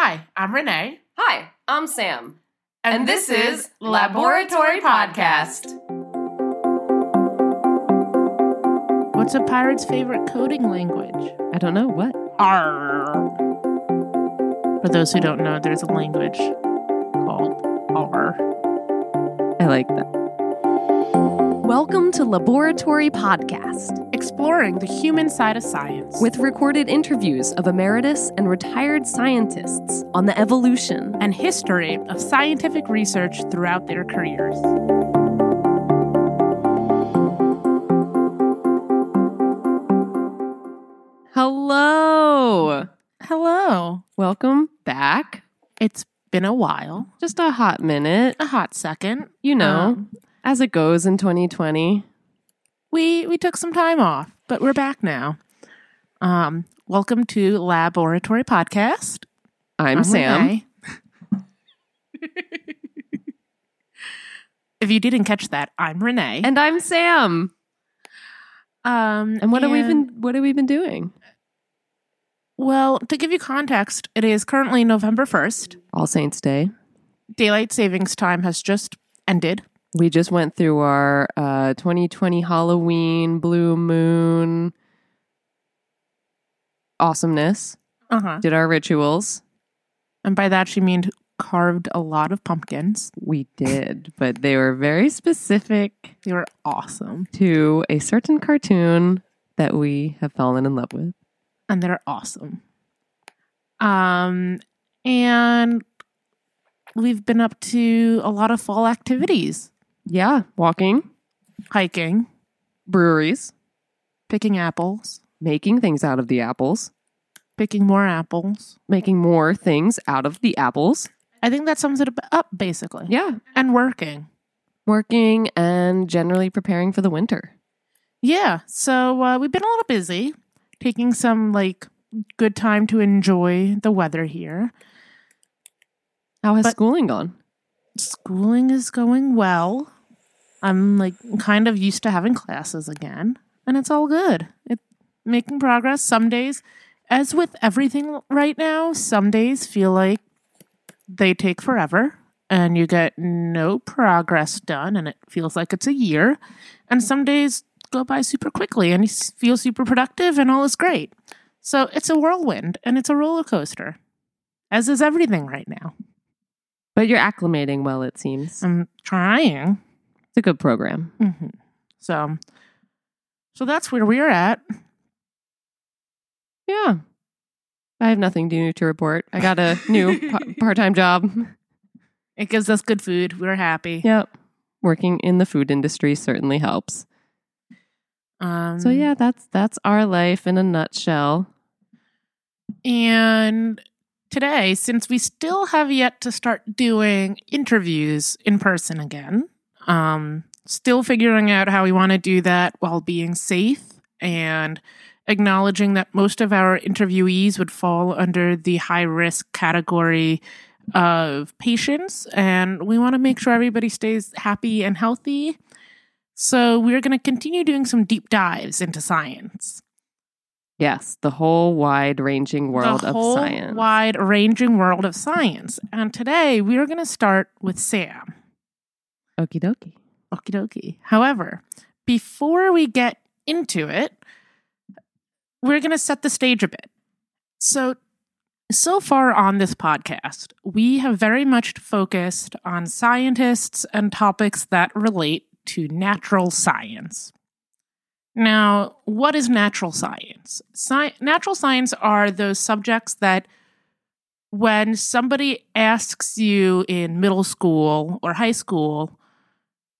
Hi, I'm Renee. Hi, I'm Sam. And, this, is Laboratory Podcast. What's a pirate's favorite coding language? I don't know what. R. For those who don't know, there's a language called R. I like that. Welcome to Laboratory Podcast Exploring the human side of science with recorded interviews of emeritus and retired scientists on the evolution. and history of scientific research throughout their careers. Hello. Hello. Welcome back. It's been a while, Just a hot minute. a hot second. You know, Um, as it goes in 2020. we we took some time off, but we're back now. Um, welcome to Laboratory Podcast. I'm, Sam. If you didn't catch that, I'm Renee. And I'm Sam. um, And what have we been what have we been doing? Well, to give you context, it is currently November first. All Saints Day. Daylight savings time has just ended. We just went through our uh, 2020 Halloween blue moon awesomeness. Uh huh. Did our rituals. And by that she means carved a lot of pumpkins. We did, but they were very specific They were awesome, to a certain cartoon that we have fallen in love with. and they're awesome. Um, and we've been up to a lot of fall activities: Yeah, walking, hiking, breweries, picking apples, making things out of the apples, picking more apples. making more things out of the apples. I think that sums it up basically. Yeah, And working. working and generally preparing for the winter. Yeah. So uh, we've been a little busy, taking some like good time to enjoy the weather here. How has But- schooling gone? Schooling is going well. I'm like kind of used to having classes again, and it's all good. It making progress. Some days, as with everything right now, some days feel like they take forever and you get no progress done and it feels like it's a year. And some days go by super quickly and you feel super productive and all is great. So it's a whirlwind and it's a roller coaster, as is everything right now. But you're acclimating well, it seems. I'm trying. A good program. hmm So, so that's where we're at. Yeah. I have nothing new to report. I got a new pa- part-time job. It gives us good food. We're happy. Yep. Working in the food industry certainly helps. Um, So yeah, that's that's our life in a nutshell. And today, since we still have yet to start doing interviews in person again, um, still figuring out how we want to do that while being safe and acknowledging that most of our interviewees would fall under the high risk category of patients. And we want to make sure everybody stays happy and healthy. So we're going to continue doing some deep dives into science. Yes, the whole wide-ranging world the of whole science. wide ranging world of science. And today we are going to start with Sam. Okie dokie. Okie dokie. However, before we get into it, we're going to set the stage a bit. So, so far on this podcast, we have very much focused on scientists and topics that relate to natural science. Now, what is natural science? Sci- natural science are those subjects that when somebody asks you in middle school or high school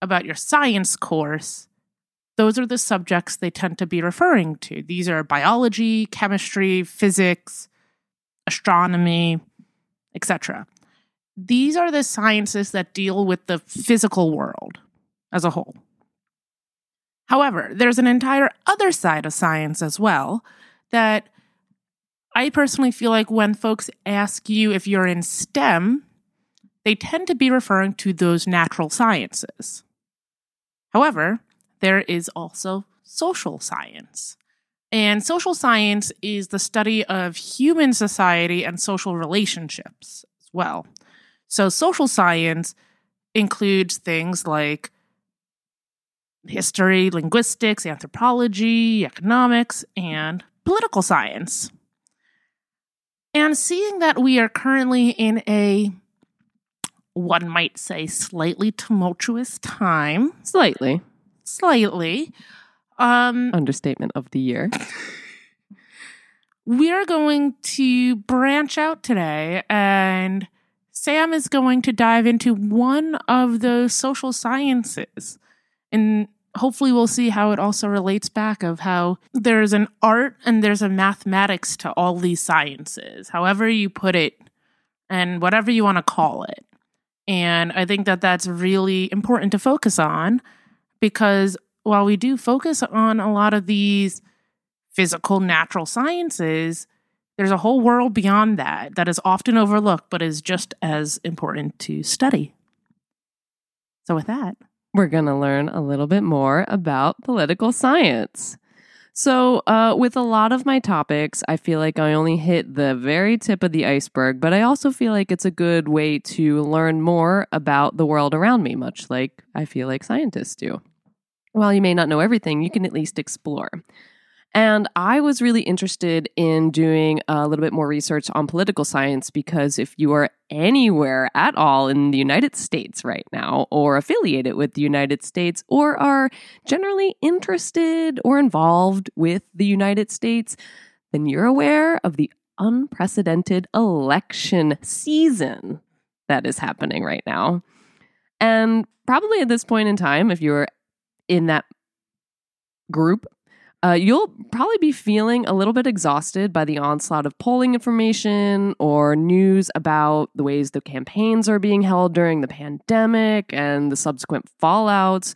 about your science course, those are the subjects they tend to be referring to. These are biology, chemistry, physics, astronomy, etc. These are the sciences that deal with the physical world as a whole. However, there's an entire other side of science as well that I personally feel like when folks ask you if you're in STEM, they tend to be referring to those natural sciences. However, there is also social science. And social science is the study of human society and social relationships as well. So, social science includes things like history, linguistics, anthropology, economics, and political science. And seeing that we are currently in a, one might say, slightly tumultuous time, Slightly. slightly, um, Understatement of the year. we are going to branch out today and Sam is going to dive into one of those social sciences. And hopefully we'll see how it also relates back of how there's an art and there's a mathematics to all these sciences, however you put it and whatever you want to call it. And I think that that's really important to focus on because while we do focus on a lot of these physical natural sciences, there's a whole world beyond that that is often overlooked but is just as important to study. So, with that, We're going to learn a little bit more about political science. So, uh, with a lot of my topics, I feel like I only hit the very tip of the iceberg, but I also feel like it's a good way to learn more about the world around me, much like I feel like scientists do. While you may not know everything, you can at least explore. And I was really interested in doing a little bit more research on political science because if you are anywhere at all in the United States right now, or affiliated with the United States, or are generally interested or involved with the United States, then you're aware of the unprecedented election season that is happening right now. And probably at this point in time, if you're in that group, uh, you'll probably be feeling a little bit exhausted by the onslaught of polling information or news about the ways the campaigns are being held during the pandemic and the subsequent fallouts,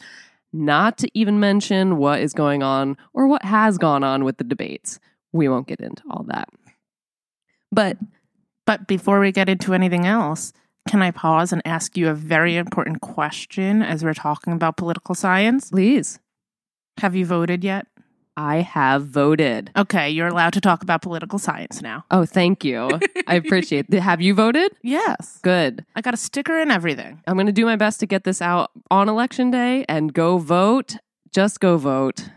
not to even mention what is going on or what has gone on with the debates. We won't get into all that. But but before we get into anything else, can I pause and ask you a very important question as we're talking about political science? please, Have you voted yet? I have voted. Okay, you're allowed to talk about political science now. Oh, thank you. I appreciate it. Have you voted? Yes. Good. I got a sticker and everything. I'm going to do my best to get this out on election day and go vote. Just go vote,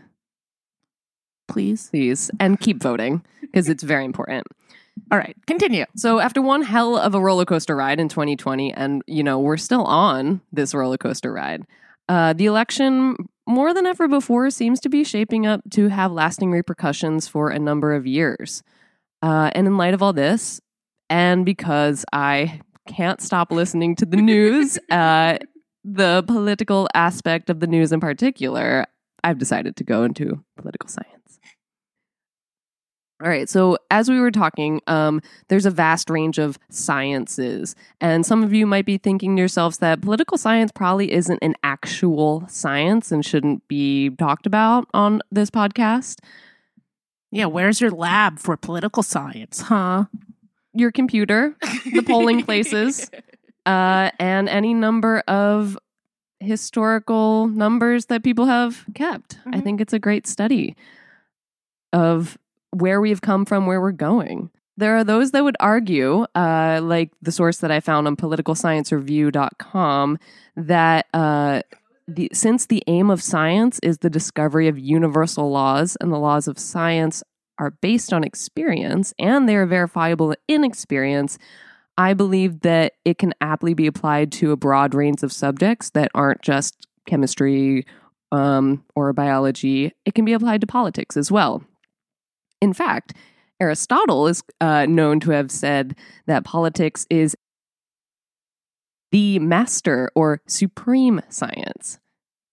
Please. please, and keep voting because it's very important. All right, continue. So, after one hell of a roller coaster ride in 2020, and you know, we're still on this roller coaster ride, uh, the election, more than ever before, seems to be shaping up to have lasting repercussions for a number of years. Uh, and in light of all this, and because I can't stop listening to the news, uh, the political aspect of the news in particular, I've decided to go into political science. All right. So, as we were talking, um, there's a vast range of sciences. And some of you might be thinking to yourselves that political science probably isn't an actual science and shouldn't be talked about on this podcast. Yeah, where's your lab for political science, huh? Your computer, the polling places, uh, and any number of historical numbers that people have kept. I Mhm. think it's a great study of where we've come from, where we're going. There are those that would argue, uh, like the source that I found on politicalsciencereview.com, that uh, the, since the aim of science is the discovery of universal laws and the laws of science are based on experience and they are verifiable in experience, I believe that it can aptly be applied to a broad range of subjects that aren't just chemistry um, or biology. It can be applied to politics as well. In fact, Aristotle is uh, known to have said that politics is the master or supreme science.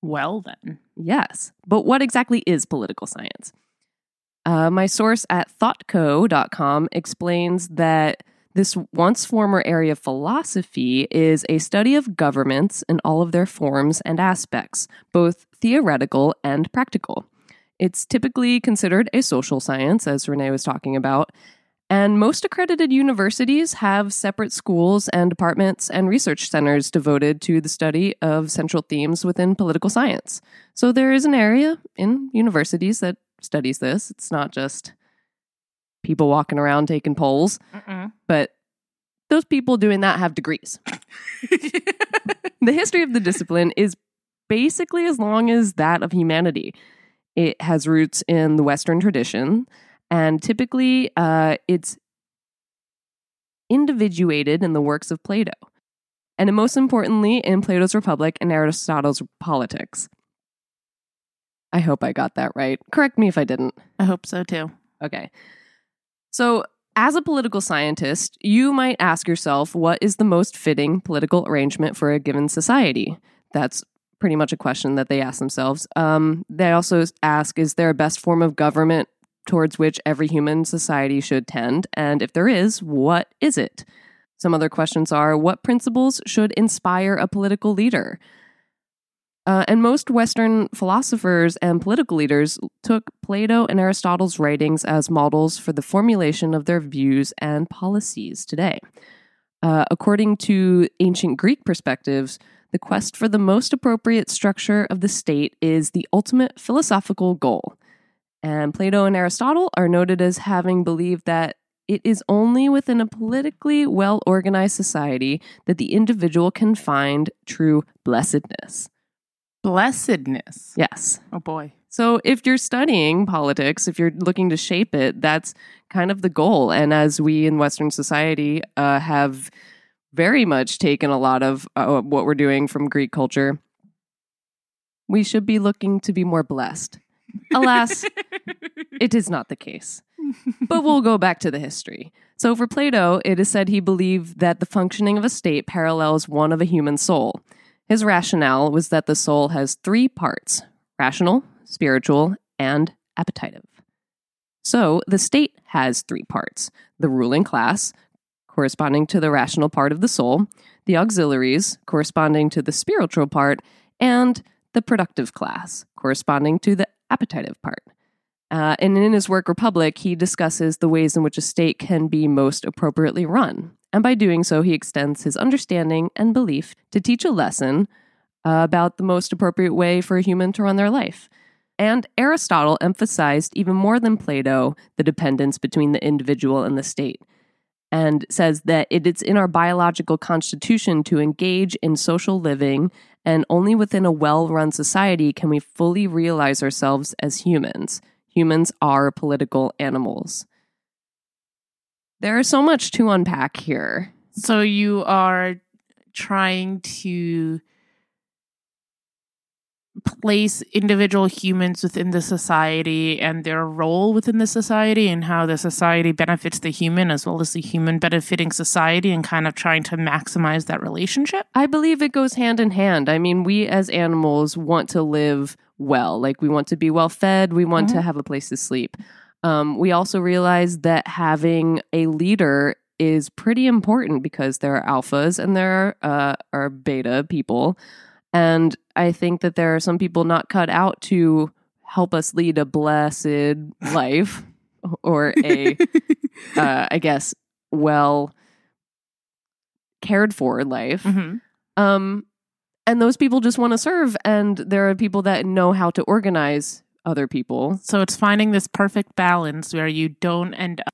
Well, then. Yes. But what exactly is political science? Uh, my source at thoughtco.com explains that this once former area of philosophy is a study of governments in all of their forms and aspects, both theoretical and practical. It's typically considered a social science, as Renee was talking about, and most accredited universities have separate schools and departments and research centers devoted to the study of central themes within political science. So there is an area in universities that studies this. It's not just people walking around taking polls, Mm-mm. but those people doing that have degrees. the history of the discipline is basically as long as that of humanity. It has roots in the Western tradition, and typically uh, it's individuated in the works of Plato, and most importantly in Plato's Republic and Aristotle's Politics. I hope I got that right. Correct me if I didn't. I hope so too. Okay. So, as a political scientist, you might ask yourself what is the most fitting political arrangement for a given society? That's pretty much a question that they ask themselves. Um, they also ask is there a best form of government towards which every human society should tend? And if there is, what is it? Some other questions are what principles should inspire a political leader? Uh, and most Western philosophers and political leaders took Plato and Aristotle's writings as models for the formulation of their views and policies today. Uh, according to ancient Greek perspectives, the quest for the most appropriate structure of the state is the ultimate philosophical goal. And Plato and Aristotle are noted as having believed that it is only within a politically well organized society that the individual can find true blessedness. Blessedness. Yes. Oh boy. So if you're studying politics, if you're looking to shape it, that's kind of the goal. And as we in Western society uh, have very much taken a lot of uh, what we're doing from Greek culture, we should be looking to be more blessed. Alas, it is not the case. But we'll go back to the history. So for Plato, it is said he believed that the functioning of a state parallels one of a human soul. His rationale was that the soul has three parts rational, spiritual, and appetitive. So the state has three parts the ruling class, corresponding to the rational part of the soul, the auxiliaries, corresponding to the spiritual part, and the productive class, corresponding to the appetitive part. Uh, and in his work Republic, he discusses the ways in which a state can be most appropriately run. And by doing so, he extends his understanding and belief to teach a lesson uh, about the most appropriate way for a human to run their life. And Aristotle emphasized even more than Plato the dependence between the individual and the state, and says that it is in our biological constitution to engage in social living, and only within a well run society can we fully realize ourselves as humans. Humans are political animals. There is so much to unpack here. So you are trying to place individual humans within the society and their role within the society and how the society benefits the human as well as the human benefiting society and kind of trying to maximize that relationship. I believe it goes hand in hand. I mean, we as animals want to live well. Like, we want to be well fed, we want to have a place to sleep. Um, we also realize that having a leader is pretty important because there are alphas and there are, uh, are beta people. And I think that there are some people not cut out to help us lead a blessed life or a, uh, I guess, well cared for life. Mhm. Um, and those people just want to serve. And there are people that know how to organize other people. So it's finding this perfect balance where you don't end up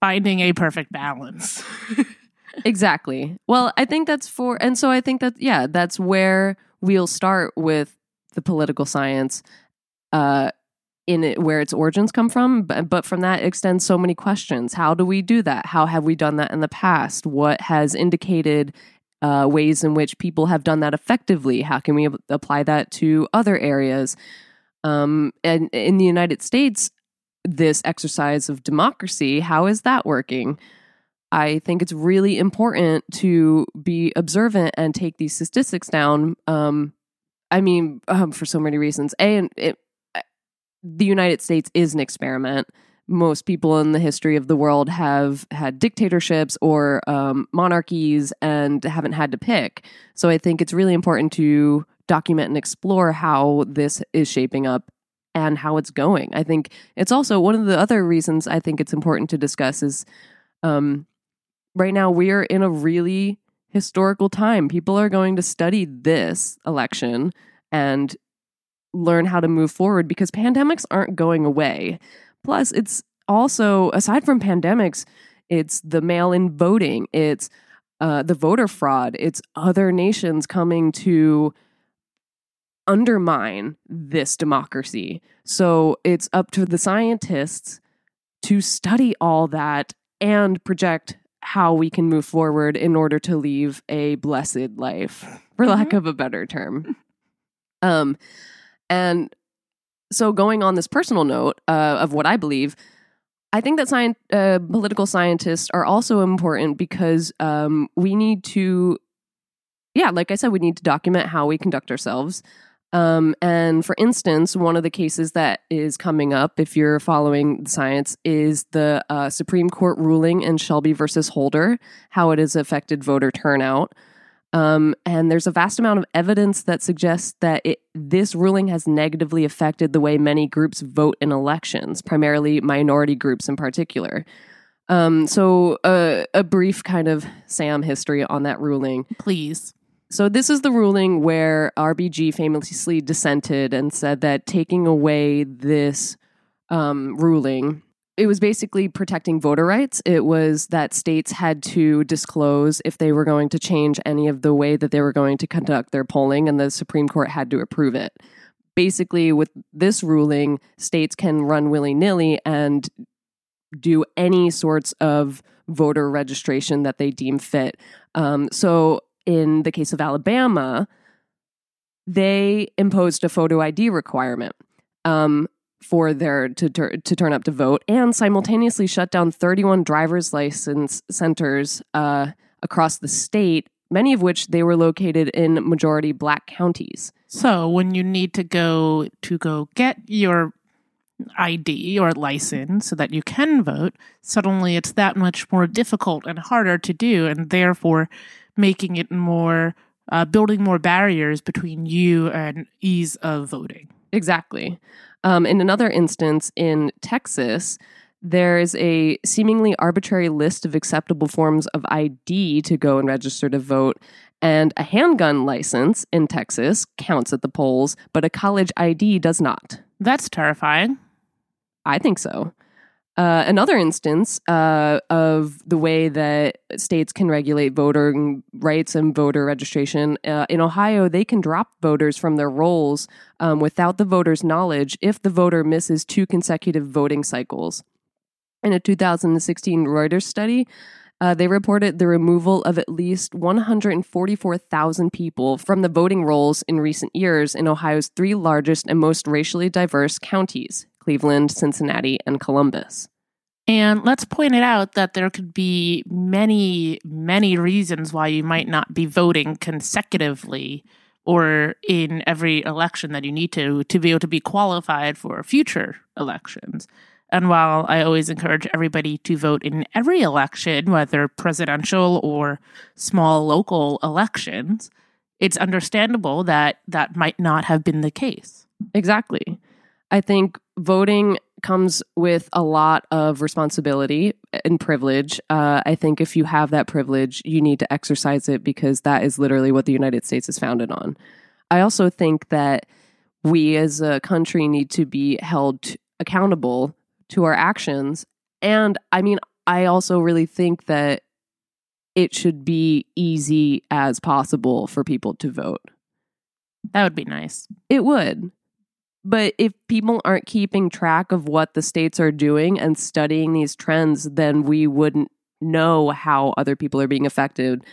finding a perfect balance. Exactly. Well, I think that's for, and so I think that, yeah, that's where we'll start with the political science uh, in it, where its origins come from. But, but from that extends so many questions. How do we do that? How have we done that in the past? What has indicated uh, ways in which people have done that effectively? How can we ap- apply that to other areas? Um, and in the United States, this exercise of democracy, how is that working? I think it's really important to be observant and take these statistics down. Um, I mean, um, for so many reasons. A, and it, the United States is an experiment. Most people in the history of the world have had dictatorships or um, monarchies and haven't had to pick. So I think it's really important to document and explore how this is shaping up and how it's going. I think it's also one of the other reasons I think it's important to discuss is um, right now we are in a really historical time. People are going to study this election and learn how to move forward because pandemics aren't going away. Plus, it's also, aside from pandemics, it's the mail in voting, it's uh, the voter fraud, it's other nations coming to undermine this democracy. So it's up to the scientists to study all that and project how we can move forward in order to leave a blessed life, for lack of a better term. Um, and so, going on this personal note uh, of what I believe, I think that science, uh, political scientists are also important because um, we need to, yeah, like I said, we need to document how we conduct ourselves. Um, and for instance, one of the cases that is coming up, if you're following the science, is the uh, Supreme Court ruling in Shelby versus Holder, how it has affected voter turnout. Um, and there's a vast amount of evidence that suggests that it, this ruling has negatively affected the way many groups vote in elections, primarily minority groups in particular. Um, so, uh, a brief kind of Sam history on that ruling. Please. So, this is the ruling where RBG famously dissented and said that taking away this um, ruling it was basically protecting voter rights. It was that states had to disclose if they were going to change any of the way that they were going to conduct their polling, and the Supreme Court had to approve it. Basically, with this ruling, states can run willy nilly and do any sorts of voter registration that they deem fit. Um, so, in the case of Alabama, they imposed a photo ID requirement. Um, for their to to turn up to vote, and simultaneously shut down 31 driver's license centers uh, across the state, many of which they were located in majority black counties. So when you need to go to go get your ID or license so that you can vote, suddenly it's that much more difficult and harder to do, and therefore making it more uh, building more barriers between you and ease of voting. Exactly. Um, in another instance, in Texas, there's a seemingly arbitrary list of acceptable forms of ID to go and register to vote. And a handgun license in Texas counts at the polls, but a college ID does not. That's terrifying. I think so. Uh, another instance uh, of the way that states can regulate voting rights and voter registration uh, in Ohio, they can drop voters from their rolls um, without the voter's knowledge if the voter misses two consecutive voting cycles. In a 2016 Reuters study, uh, they reported the removal of at least 144,000 people from the voting rolls in recent years in Ohio's three largest and most racially diverse counties Cleveland, Cincinnati, and Columbus. And let's point it out that there could be many, many reasons why you might not be voting consecutively or in every election that you need to to be able to be qualified for future elections. And while I always encourage everybody to vote in every election, whether presidential or small local elections, it's understandable that that might not have been the case. Exactly. I think voting comes with a lot of responsibility and privilege. Uh, I think if you have that privilege, you need to exercise it because that is literally what the United States is founded on. I also think that we as a country need to be held accountable to our actions. And I mean, I also really think that it should be easy as possible for people to vote. That would be nice. It would. But if people aren't keeping track of what the states are doing and studying these trends, then we wouldn't know how other people are being affected.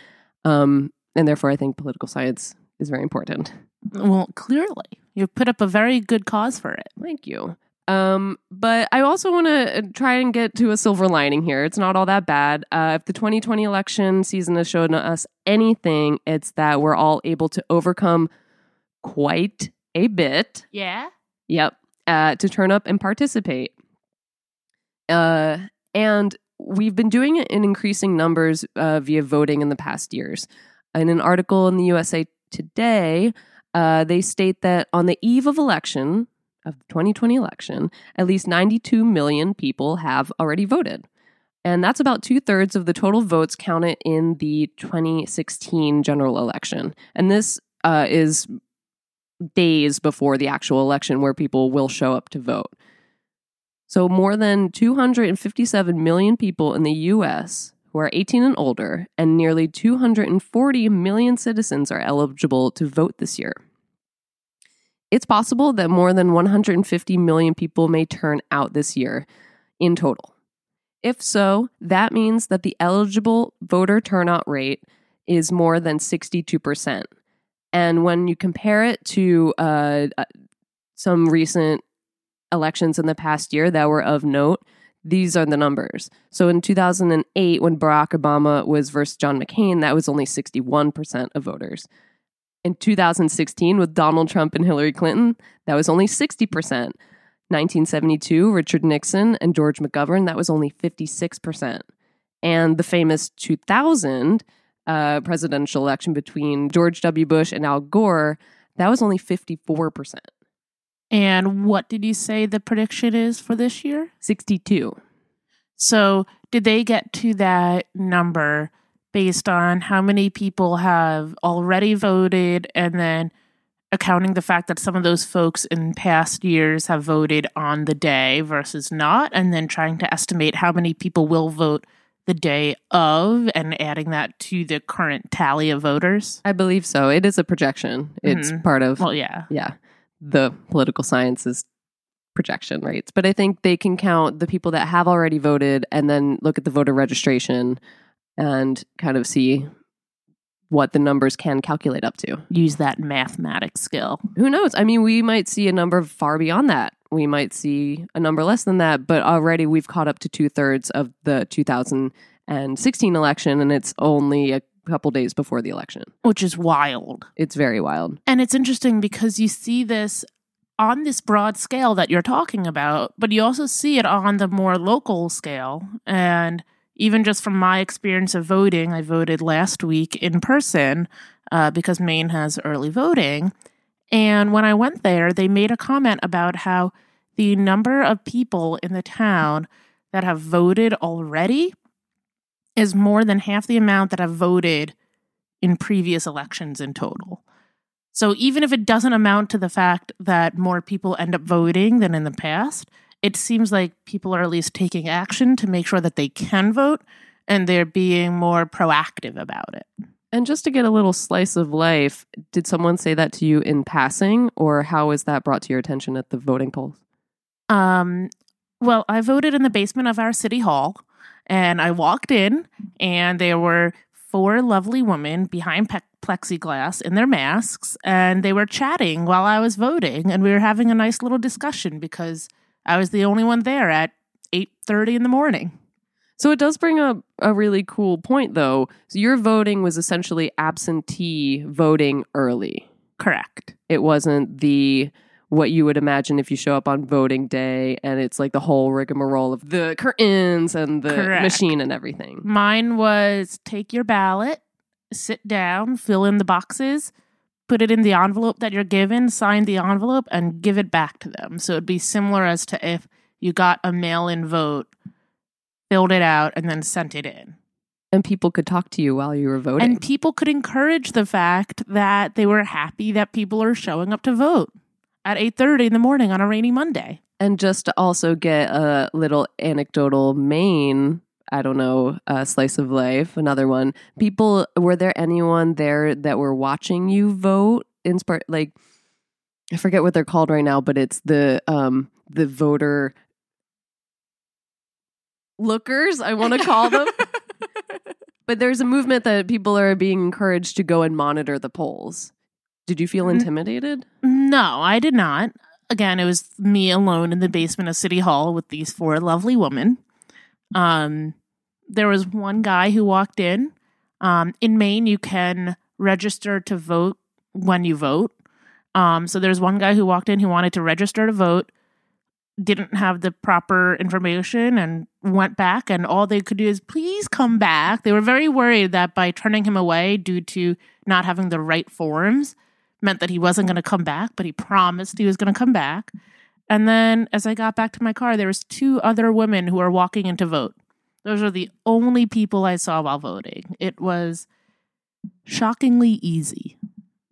Um, and therefore, I think political science is very important. Well, clearly, you've put up a very good cause for it. Thank you. Um, but I also want to uh, try and get to a silver lining here. It's not all that bad. Uh, if the 2020 election season has shown us anything, it's that we're all able to overcome quite a bit. Yeah. Yep. Uh, to turn up and participate. Uh, and we've been doing it in increasing numbers uh, via voting in the past years. In an article in the USA Today, uh, they state that on the eve of election, of the 2020 election, at least 92 million people have already voted. And that's about two thirds of the total votes counted in the 2016 general election. And this uh, is days before the actual election where people will show up to vote. So, more than 257 million people in the US who are 18 and older, and nearly 240 million citizens are eligible to vote this year. It's possible that more than 150 million people may turn out this year in total. If so, that means that the eligible voter turnout rate is more than 62%. And when you compare it to uh, uh, some recent elections in the past year that were of note, these are the numbers. So in 2008, when Barack Obama was versus John McCain, that was only 61% of voters. In 2016, with Donald Trump and Hillary Clinton, that was only 60%. 1972, Richard Nixon and George McGovern, that was only 56%. And the famous 2000 uh, presidential election between George W. Bush and Al Gore, that was only 54%. And what did you say the prediction is for this year? 62. So, did they get to that number based on how many people have already voted and then accounting the fact that some of those folks in past years have voted on the day versus not, and then trying to estimate how many people will vote the day of and adding that to the current tally of voters? I believe so. It is a projection. It's Mhm. part of Well, yeah. yeah, the political sciences projection rates. But I think they can count the people that have already voted and then look at the voter registration and kind of see what the numbers can calculate up to. Use that mathematics skill. Who knows? I mean, we might see a number far beyond that. We might see a number less than that, but already we've caught up to two thirds of the 2016 election, and it's only a couple days before the election. Which is wild. It's very wild. And it's interesting because you see this on this broad scale that you're talking about, but you also see it on the more local scale. And even just from my experience of voting, I voted last week in person uh, because Maine has early voting. And when I went there, they made a comment about how the number of people in the town that have voted already is more than half the amount that have voted in previous elections in total. So even if it doesn't amount to the fact that more people end up voting than in the past, it seems like people are at least taking action to make sure that they can vote and they're being more proactive about it. And just to get a little slice of life, did someone say that to you in passing, or how was that brought to your attention at the voting polls? Um, well, I voted in the basement of our city hall, and I walked in, and there were four lovely women behind pe- plexiglass in their masks, and they were chatting while I was voting, and we were having a nice little discussion because I was the only one there at eight thirty in the morning. So it does bring up a really cool point, though. So your voting was essentially absentee voting early. Correct. It wasn't the what you would imagine if you show up on voting day and it's like the whole rigmarole of the curtains and the Correct. machine and everything. Mine was take your ballot, sit down, fill in the boxes, put it in the envelope that you're given, sign the envelope, and give it back to them. So it'd be similar as to if you got a mail in vote, filled it out, and then sent it in. And people could talk to you while you were voting. And people could encourage the fact that they were happy that people are showing up to vote at 8:30 in the morning on a rainy Monday. And just to also get a little anecdotal Maine I don't know, uh, slice of life, another one. People, were there anyone there that were watching you vote? In Inspire, like, I forget what they're called right now, but it's the um the voter lookers. I want to call them. but there's a movement that people are being encouraged to go and monitor the polls. Did you feel intimidated? No, I did not. Again, it was me alone in the basement of City Hall with these four lovely women. Um, there was one guy who walked in. Um, in Maine, you can register to vote when you vote. Um, so there's one guy who walked in who wanted to register to vote, didn't have the proper information, and went back. And all they could do is, please come back. They were very worried that by turning him away due to not having the right forms, meant that he wasn't going to come back, but he promised he was going to come back. And then as I got back to my car, there was two other women who were walking in to vote. Those are the only people I saw while voting. It was shockingly easy.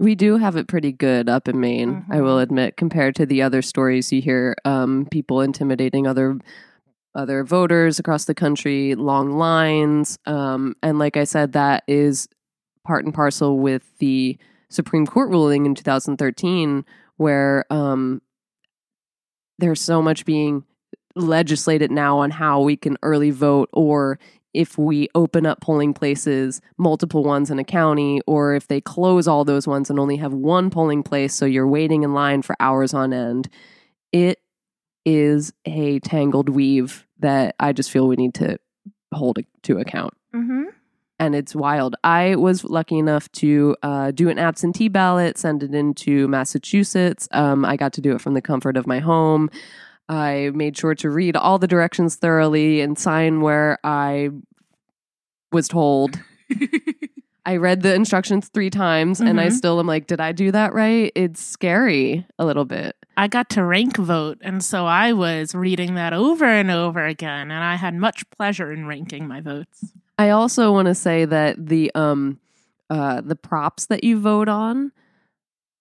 We do have it pretty good up in Maine, I will Mhm. admit, compared to the other stories you hear um, people intimidating other other voters across the country, long lines. Um, and like I said, that is part and parcel with the Supreme Court ruling in 2013, where um, there's so much being legislated now on how we can early vote or if we open up polling places, multiple ones in a county, or if they close all those ones and only have one polling place, so you're waiting in line for hours on end. It is a tangled weave that I just feel we need to hold to account. Mm-hmm. And it's wild. I was lucky enough to uh, do an absentee ballot, send it into Massachusetts. Um, I got to do it from the comfort of my home. I made sure to read all the directions thoroughly and sign where I was told. I read the instructions three times and I Mhm. still am like, did I do that right? It's scary a little bit. I got to rank vote, and so I was reading that over and over again, and I had much pleasure in ranking my votes. I also want to say that the um uh the props that you vote on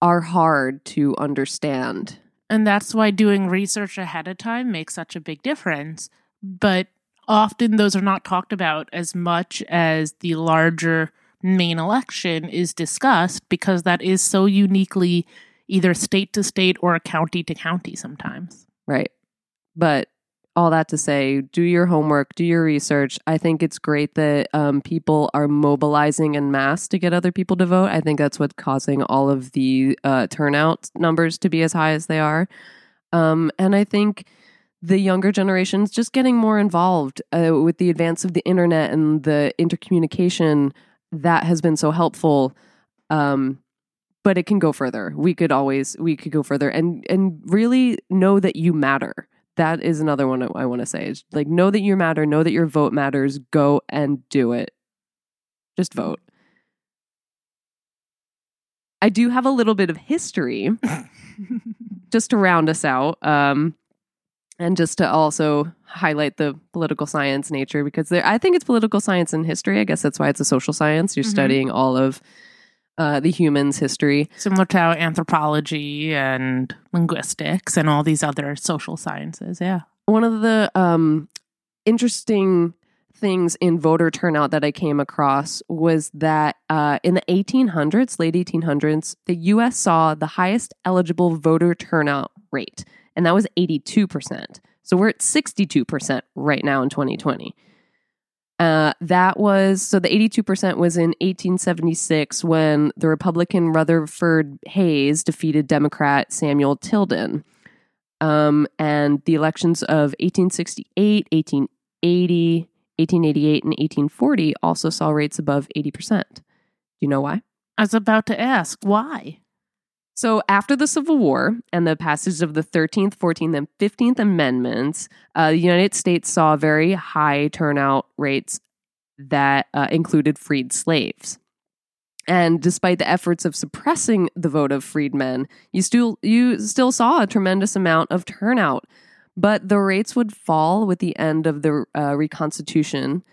are hard to understand. And that's why doing research ahead of time makes such a big difference. But often those are not talked about as much as the larger main election is discussed because that is so uniquely either state to state or county to county sometimes. Right. But all that to say, do your homework, do your research. I think it's great that um, people are mobilizing in mass to get other people to vote. I think that's what's causing all of the uh, turnout numbers to be as high as they are. Um, and I think the younger generations just getting more involved uh, with the advance of the internet and the intercommunication that has been so helpful. Um, but it can go further. We could always we could go further and and really know that you matter. That is another one I want to say. Is like know that you matter, know that your vote matters, go and do it. Just vote. I do have a little bit of history just to round us out. Um and just to also highlight the political science nature because there I think it's political science and history. I guess that's why it's a social science. You're Mhm. studying all of uh, the humans' history. Similar to how anthropology and linguistics and all these other social sciences. Yeah. One of the um, interesting things in voter turnout that I came across was that uh, in the 1800s, late 1800s, the US saw the highest eligible voter turnout rate, and that was 82%. So we're at 62% right now in 2020. Uh, that was so the 82% was in 1876 when the Republican Rutherford Hayes defeated Democrat Samuel Tilden. Um, and the elections of 1868, 1880, 1888, and 1840 also saw rates above 80%. Do you know why? I was about to ask why. So, after the Civil War and the passage of the 13th, 14th, and 15th Amendments, uh, the United States saw very high turnout rates that uh, included freed slaves. And despite the efforts of suppressing the vote of freedmen, you still you still saw a tremendous amount of turnout. But the rates would fall with the end of the uh, Reconstitution,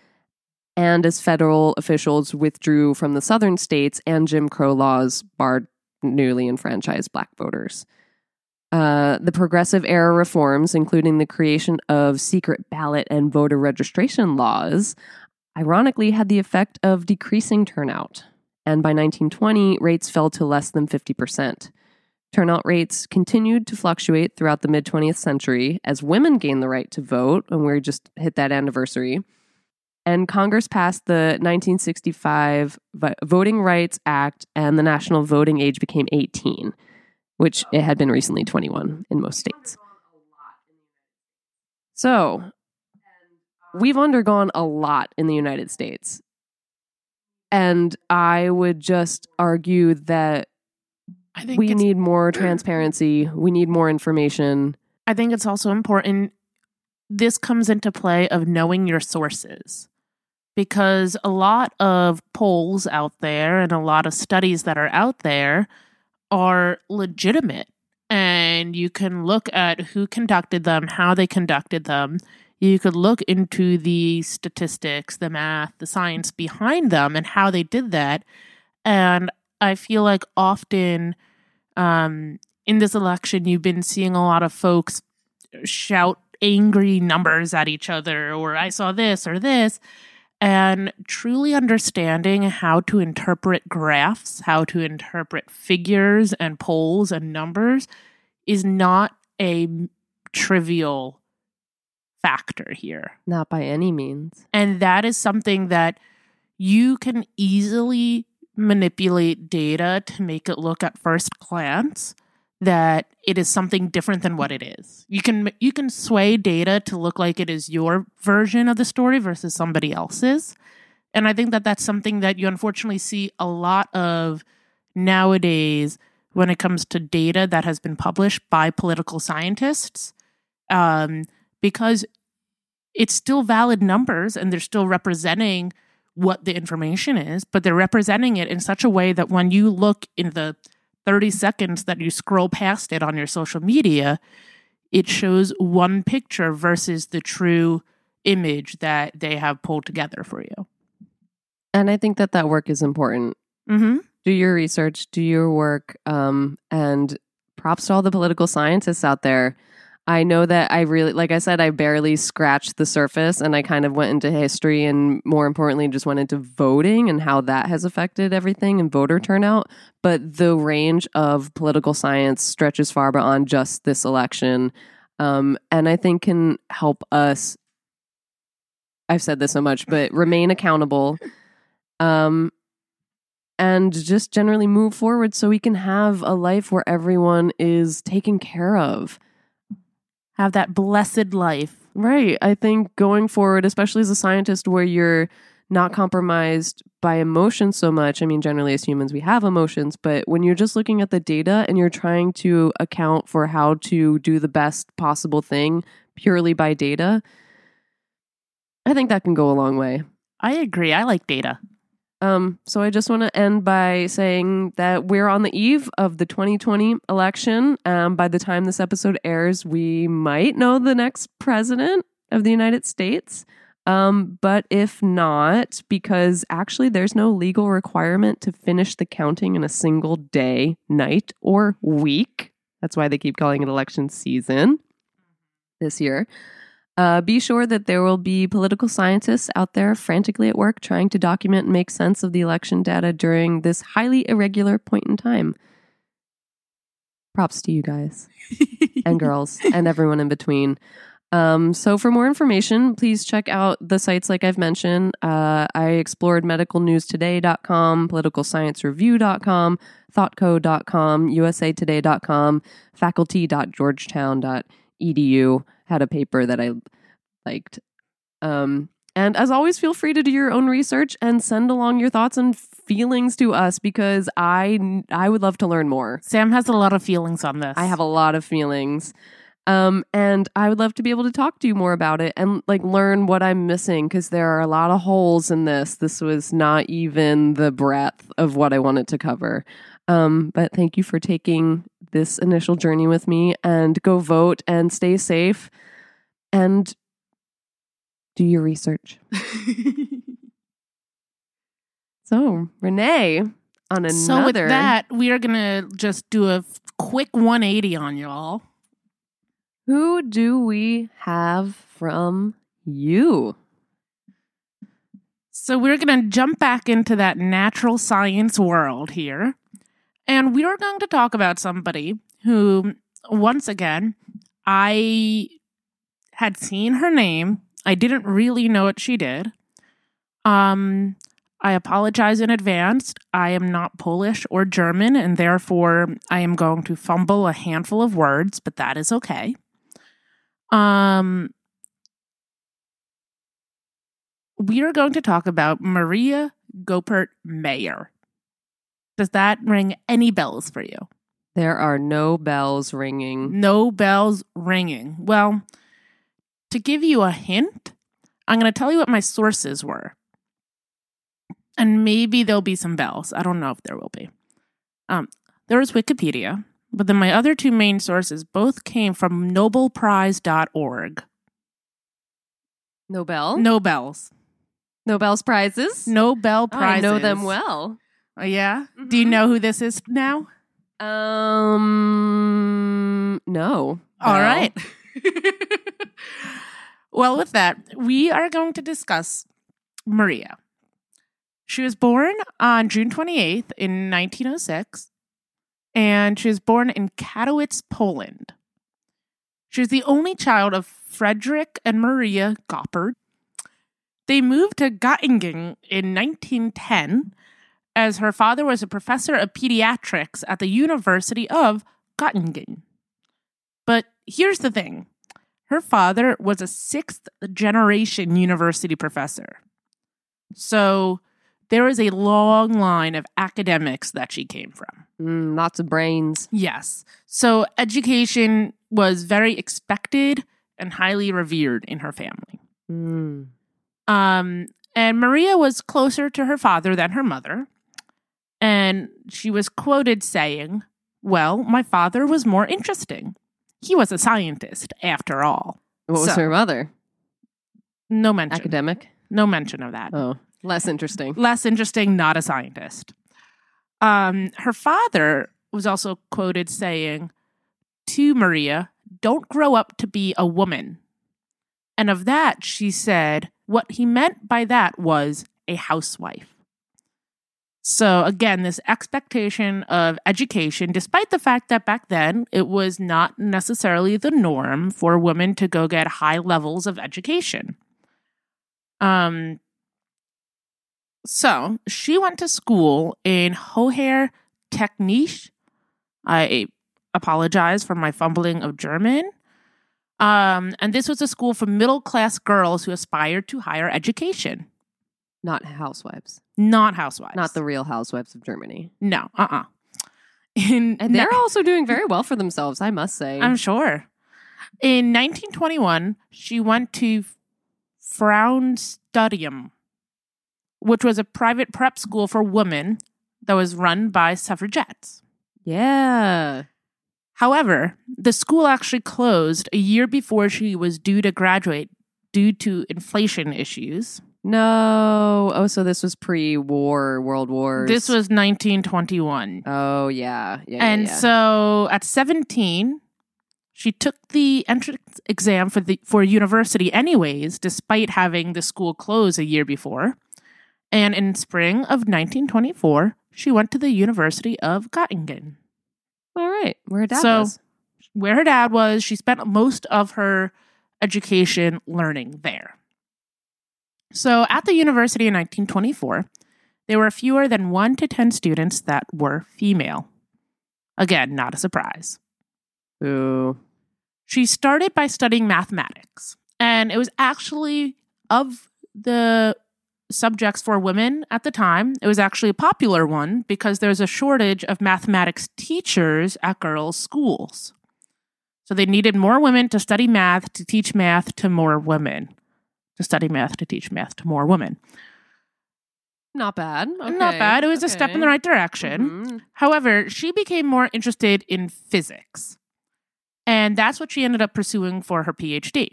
and as federal officials withdrew from the southern states and Jim Crow laws barred newly enfranchised black voters. Uh, the progressive era reforms, including the creation of secret ballot and voter registration laws, ironically had the effect of decreasing turnout. And by 1920, rates fell to less than 50%. Turnout rates continued to fluctuate throughout the mid 20th century as women gained the right to vote, and we just hit that anniversary. And Congress passed the 1965 Voting Rights Act, and the national voting age became 18, which it had been recently 21 in most states. So, we've undergone a lot in the United States. And I would just argue that I think we need more transparency, we need more information. I think it's also important. This comes into play of knowing your sources because a lot of polls out there and a lot of studies that are out there are legitimate. And you can look at who conducted them, how they conducted them. You could look into the statistics, the math, the science behind them, and how they did that. And I feel like often um, in this election, you've been seeing a lot of folks shout angry numbers at each other, or I saw this or this. And truly understanding how to interpret graphs, how to interpret figures and polls and numbers is not a trivial factor here. Not by any means. And that is something that you can easily manipulate data to make it look at first glance that it is something different than what it is. You can you can sway data to look like it is your version of the story versus somebody else's. And I think that that's something that you unfortunately see a lot of nowadays when it comes to data that has been published by political scientists. Um, because it's still valid numbers and they're still representing what the information is, but they're representing it in such a way that when you look in the 30 seconds that you scroll past it on your social media, it shows one picture versus the true image that they have pulled together for you. And I think that that work is important. Mm-hmm. Do your research, do your work, um, and props to all the political scientists out there. I know that I really, like I said, I barely scratched the surface and I kind of went into history and more importantly, just went into voting and how that has affected everything and voter turnout. But the range of political science stretches far beyond just this election. Um, and I think can help us. I've said this so much, but remain accountable. Um, and just generally move forward so we can have a life where everyone is taken care of. Have that blessed life. Right. I think going forward, especially as a scientist, where you're not compromised by emotion so much. I mean, generally, as humans, we have emotions, but when you're just looking at the data and you're trying to account for how to do the best possible thing purely by data, I think that can go a long way. I agree. I like data. Um, so I just want to end by saying that we're on the eve of the 2020 election. Um, by the time this episode airs, we might know the next president of the United States. Um, but if not, because actually there's no legal requirement to finish the counting in a single day, night, or week. That's why they keep calling it election season this year. Uh, be sure that there will be political scientists out there frantically at work trying to document and make sense of the election data during this highly irregular point in time. Props to you guys and girls and everyone in between. Um, so, for more information, please check out the sites like I've mentioned. Uh, I explored medicalnewstoday.com, politicalsciencereview.com, thoughtco.com, usatoday.com, faculty.georgetown.edu. Had a paper that I liked. Um, and as always, feel free to do your own research and send along your thoughts and feelings to us because I I would love to learn more. Sam has a lot of feelings on this. I have a lot of feelings. Um, and I would love to be able to talk to you more about it and like learn what I'm missing because there are a lot of holes in this. This was not even the breadth of what I wanted to cover. Um, but thank you for taking this initial journey with me and go vote and stay safe and do your research. so, Renee, on another. So with that, we are gonna just do a quick 180 on y'all. Who do we have from you? So we're gonna jump back into that natural science world here, and we are going to talk about somebody who, once again, I had seen her name. I didn't really know what she did. Um, I apologize in advance. I am not Polish or German, and therefore I am going to fumble a handful of words, but that is okay. Um, we are going to talk about Maria Goeppert Mayer. Does that ring any bells for you? There are no bells ringing. No bells ringing. Well, to give you a hint, I'm going to tell you what my sources were. And maybe there'll be some bells. I don't know if there will be. Um, there was Wikipedia, but then my other two main sources both came from nobelprize.org. Nobel? Nobels. Nobel's prizes? Nobel Oh, I know them well. Oh, yeah? Do you Mhm. know who this is now? Um, no. All No. right. well, with that, we are going to discuss Maria. She was born on June 28th in 1906, and she was born in Katowice, Poland. She was the only child of Frederick and Maria Goppert. They moved to Göttingen in 1910 as her father was a professor of pediatrics at the University of Göttingen. But here's the thing her father was a sixth generation university professor. So there was a long line of academics that she came from. Mm, lots of brains. Yes. So education was very expected and highly revered in her family. Mm. Um, and Maria was closer to her father than her mother. And she was quoted saying, Well, my father was more interesting. He was a scientist, after all. What was her mother? No mention. Academic. No mention of that. Oh, less interesting. Less interesting, not a scientist. Um, her father was also quoted saying to Maria, Don't grow up to be a woman. And of that, she said, what he meant by that was a housewife. So, again, this expectation of education, despite the fact that back then it was not necessarily the norm for women to go get high levels of education. Um, so she went to school in Hoher Technische. I apologize for my fumbling of German. Um, and this was a school for middle class girls who aspired to higher education, Not housewives. not housewives. Not the real housewives of Germany. no, uh uh In And they're also doing very well for themselves, I must say. I'm sure. In 1921, she went to Frauenstudium, which was a private prep school for women that was run by suffragettes. yeah. However, the school actually closed a year before she was due to graduate due to inflation issues. No. Oh, so this was pre-war, World Wars. This was 1921. Oh yeah, yeah. yeah, and yeah. so at 17, she took the entrance exam for the for university anyways, despite having the school close a year before. And in spring of 1924, she went to the University of Göttingen. all right, where her dad So- was. where her dad was. She spent most of her education learning there. So at the university in 1924, there were fewer than 1 to 10 students that were female. Again, not a surprise. Ooh. She started by studying mathematics, and it was actually of the subjects for women at the time, it was actually a popular one because there's a shortage of mathematics teachers at girls' schools. So they needed more women to study math, to teach math to more women, to study math, to teach math to more women. Not bad. Not bad. It was a step in the right direction. Mhm. However, she became more interested in physics. And that's what she ended up pursuing for her PhD.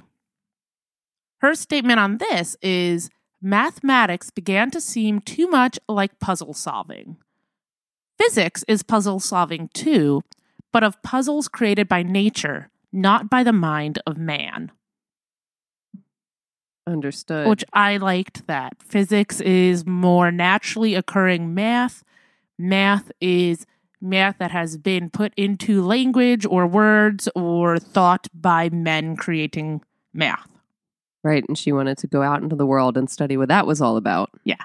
Her statement on this is mathematics began to seem too much like puzzle solving. Physics is puzzle solving too, but of puzzles created by nature, not by the mind of man. Understood. Which I liked that. Physics is more naturally occurring math. Math is math that has been put into language or words or thought by men creating math. right, and she wanted to go out into the world and study what that was all about. Yeah.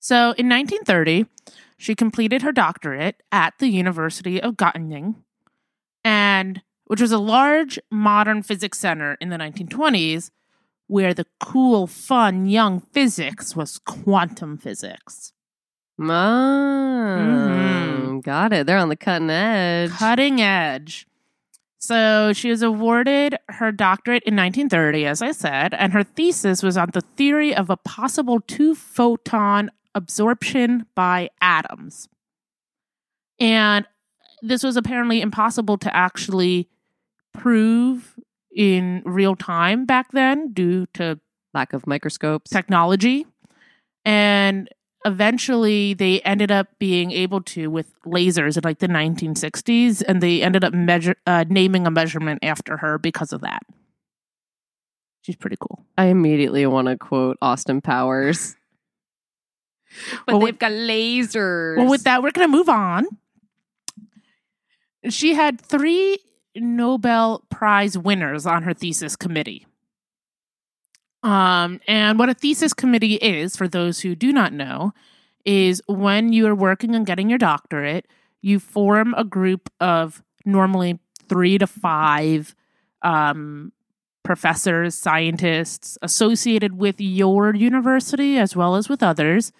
So in 1930, she completed her doctorate at the University of Göttingen, and which was a large modern physics center in the 1920s where the cool, fun, young physics was quantum physics. Ah, Mhm. got it. They're on the cutting edge. Cutting edge. So she was awarded her doctorate in 1930, as I said, and her thesis was on the theory of a possible two photon absorption by atoms. And this was apparently impossible to actually prove in real time back then due to Lack of microscopes. technology. And eventually they ended up being able to with lasers in like the 1960s and they ended up measure uh, naming a measurement after her because of that she's pretty cool I immediately want to quote Austin Powers. But Well, they've with- got lasers. well with that we're going to move on she had three nobel prize winners on her thesis committee um, and what a thesis committee is for those who do not know is when you are working on getting your doctorate you form a group of normally three to five um, professors, scientists associated with your university as well as with others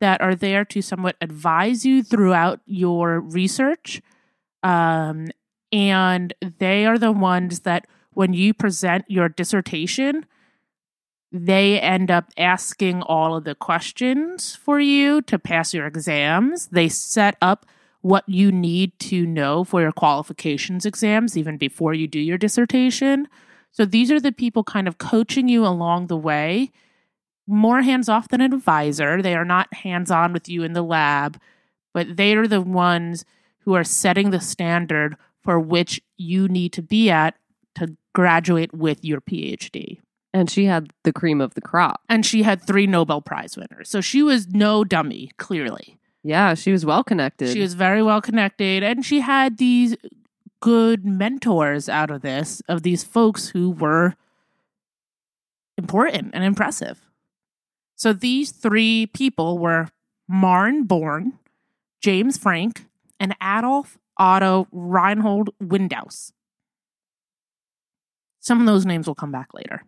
that are there to somewhat advise you throughout your research. Um, and they are the ones that, when you present your dissertation, they end up asking all of the questions for you to pass your exams. They set up what you need to know for your qualifications exams even before you do your dissertation. So these are the people kind of coaching you along the way, more hands off than an advisor. They are not hands on with you in the lab, but they are the ones who are setting the standard for which you need to be at to graduate with your PhD. and she had the cream of the crop. And she had three Nobel Prize winners. So she was no dummy, clearly. Yeah, she was well connected. She was very well connected, and she had these good mentors out of this, of these folks who were important and impressive. So these three people were Max Born, James Franck, and Adolf Otto Reinhold Windaus. Some of those names will come back later.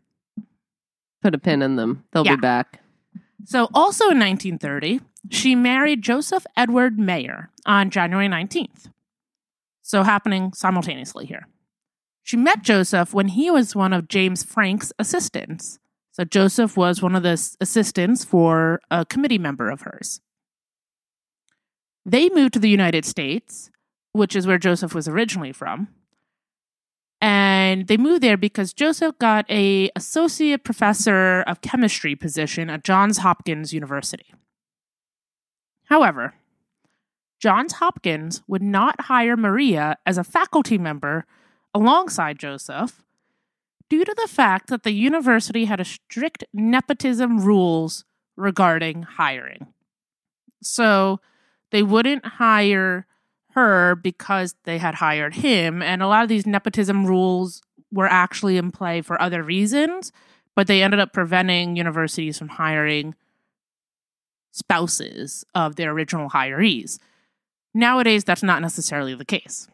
Put a pin in them. They'll Yeah. be back. So, also in 1930, she married Joseph Edward Mayer on January 19th. So, happening simultaneously here. She met Joseph when he was one of James Franck's assistants. So, Joseph was one of the assistants for a committee member of hers. They moved to the United States, which is where Joseph was originally from. And they moved there because Joseph got a associate professor of chemistry position at Johns Hopkins University. However, Johns Hopkins would not hire Maria as a faculty member alongside Joseph due to the fact that the university had a strict nepotism rules regarding hiring. So they wouldn't hire her because they had hired him. And a lot of these nepotism rules were actually in play for other reasons, but they ended up preventing universities from hiring spouses of their original hirees. Nowadays, that's not necessarily the case.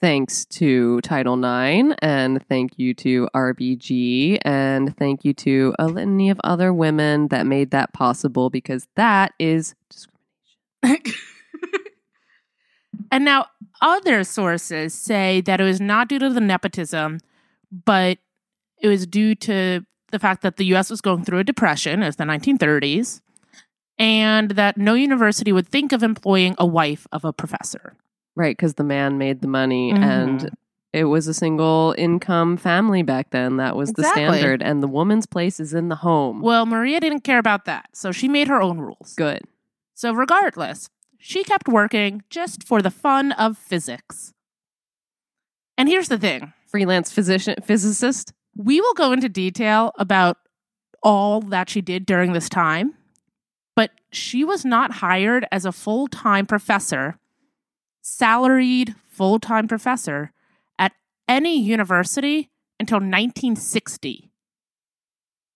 Thanks to Title IX, and thank you to RBG, and thank you to a litany of other women that made that possible because that is discrimination. And now, other sources say that it was not due to the nepotism, but it was due to the fact that the US was going through a depression, as the 1930s, and that no university would think of employing a wife of a professor. Right, because the man made the money Mhm. and it was a single income family back then. That was the standard. And the woman's place is in the home. Well, Maria didn't care about that, so she made her own rules. Good. So, regardless, she kept working just for the fun of physics. And here's the thing Freelance physician physicist. we will go into detail about all that she did during this time, but she was not hired as a full time professor, salaried full time professor at any university until 1960.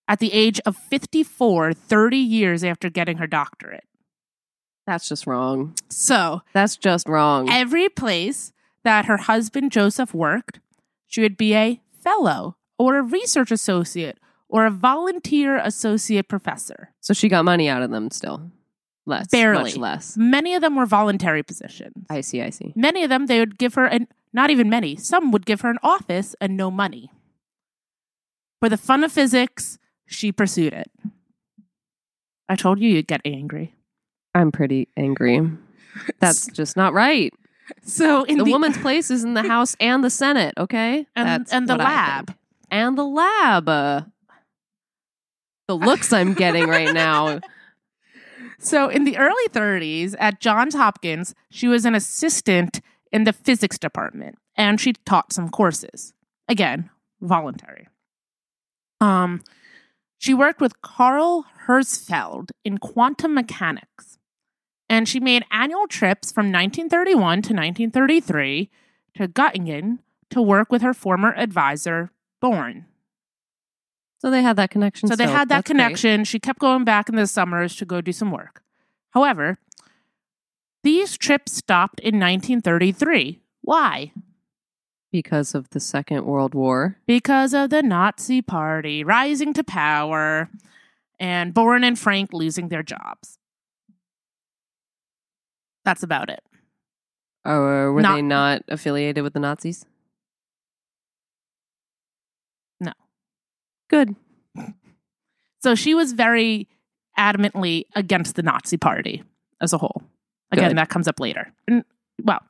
At the age of 54, 30 years after getting her doctorate. That's just wrong. So, That's just wrong. every place that her husband Joseph worked, she would be a fellow or a research associate or a volunteer associate professor. so she got money out of them still. Less. Barely. Much less. Many of them were voluntary positions. I see, I see. Many of them, they would give her, an, not even many, some would give her an office and no money. For the fun of physics, she pursued it. I told you you'd get angry. I'm pretty angry. That's just not right. So in The, the, woman's place is in the House and the Senate, okay? and, That's and the lab. And the lab. Uh, the looks I'm getting right now. So, in the early 30s at Johns Hopkins, she was an assistant in the physics department and she taught some courses. Again, voluntary. Um, she worked with Carl Herzfeld in quantum mechanics, and she made annual trips from 1931 to 1933 to Göttingen to work with her former advisor, Born. So they had that connection. So they had that That's great. connection. She kept going back in the summers to go do some work. However, these trips stopped in 1933. Why? because of the Second World War. Because of the Nazi Party rising to power and Born and Franck losing their jobs. That's about it. Or were Not- they not affiliated with the Nazis? No. Good. So she was very adamantly against the Nazi Party as a whole. Again, Good. that comes up later. And, well,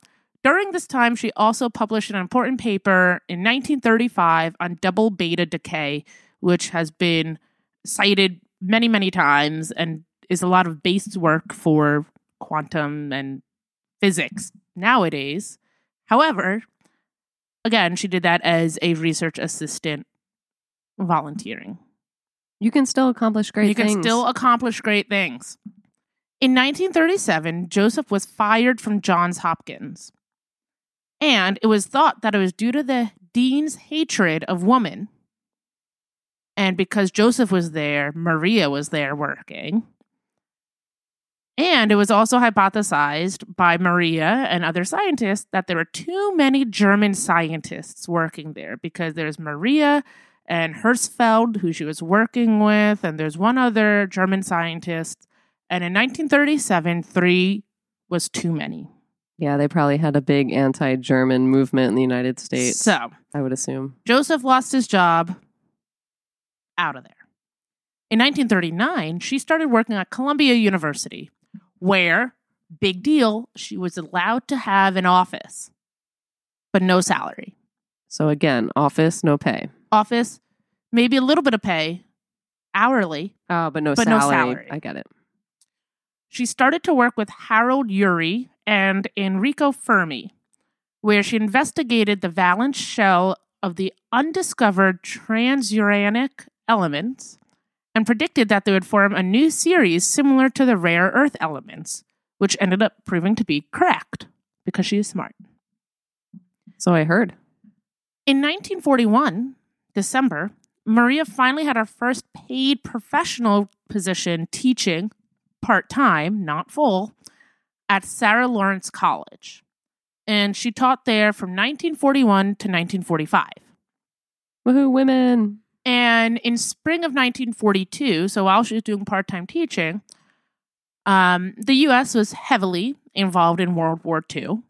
during this time, she also published an important paper in 1935 on double beta decay, which has been cited many, many times and is a lot of base work for quantum and physics nowadays. However, again, she did that as a research assistant volunteering. You can still accomplish great you can still accomplish great things. In 1937, Joseph was fired from Johns Hopkins. And it was thought that it was due to the dean's hatred of women. And because Joseph was there, Maria was there working. And it was also hypothesized by Maria and other scientists that there were too many German scientists working there because there's Maria and Herzfeld, who she was working with, and there's one other German scientist. And in 1937, three was too many. yeah, they probably had a big anti-German movement in the United States. So I would assume. Joseph lost his job out of there. In 1939, she started working at Columbia University, where, big deal, she was allowed to have an office, but no salary. So again, office, no pay. Office, maybe a little bit of pay, hourly. Oh, but no But no salary. salary. I get it. She started to work with Harold Urey and Enrico Fermi, where she investigated the valence shell of the undiscovered transuranic elements and predicted that they would form a new series similar to the rare earth elements, which ended up proving to be correct because she is smart. So I heard. In 1941, December, Maria finally had her first paid professional position teaching part time, not full, at Sarah Lawrence College. And she taught there from 1941 to 1945. Woohoo, women. And in spring of 1942, so while she was doing part time teaching, um, the US was heavily involved in World War II.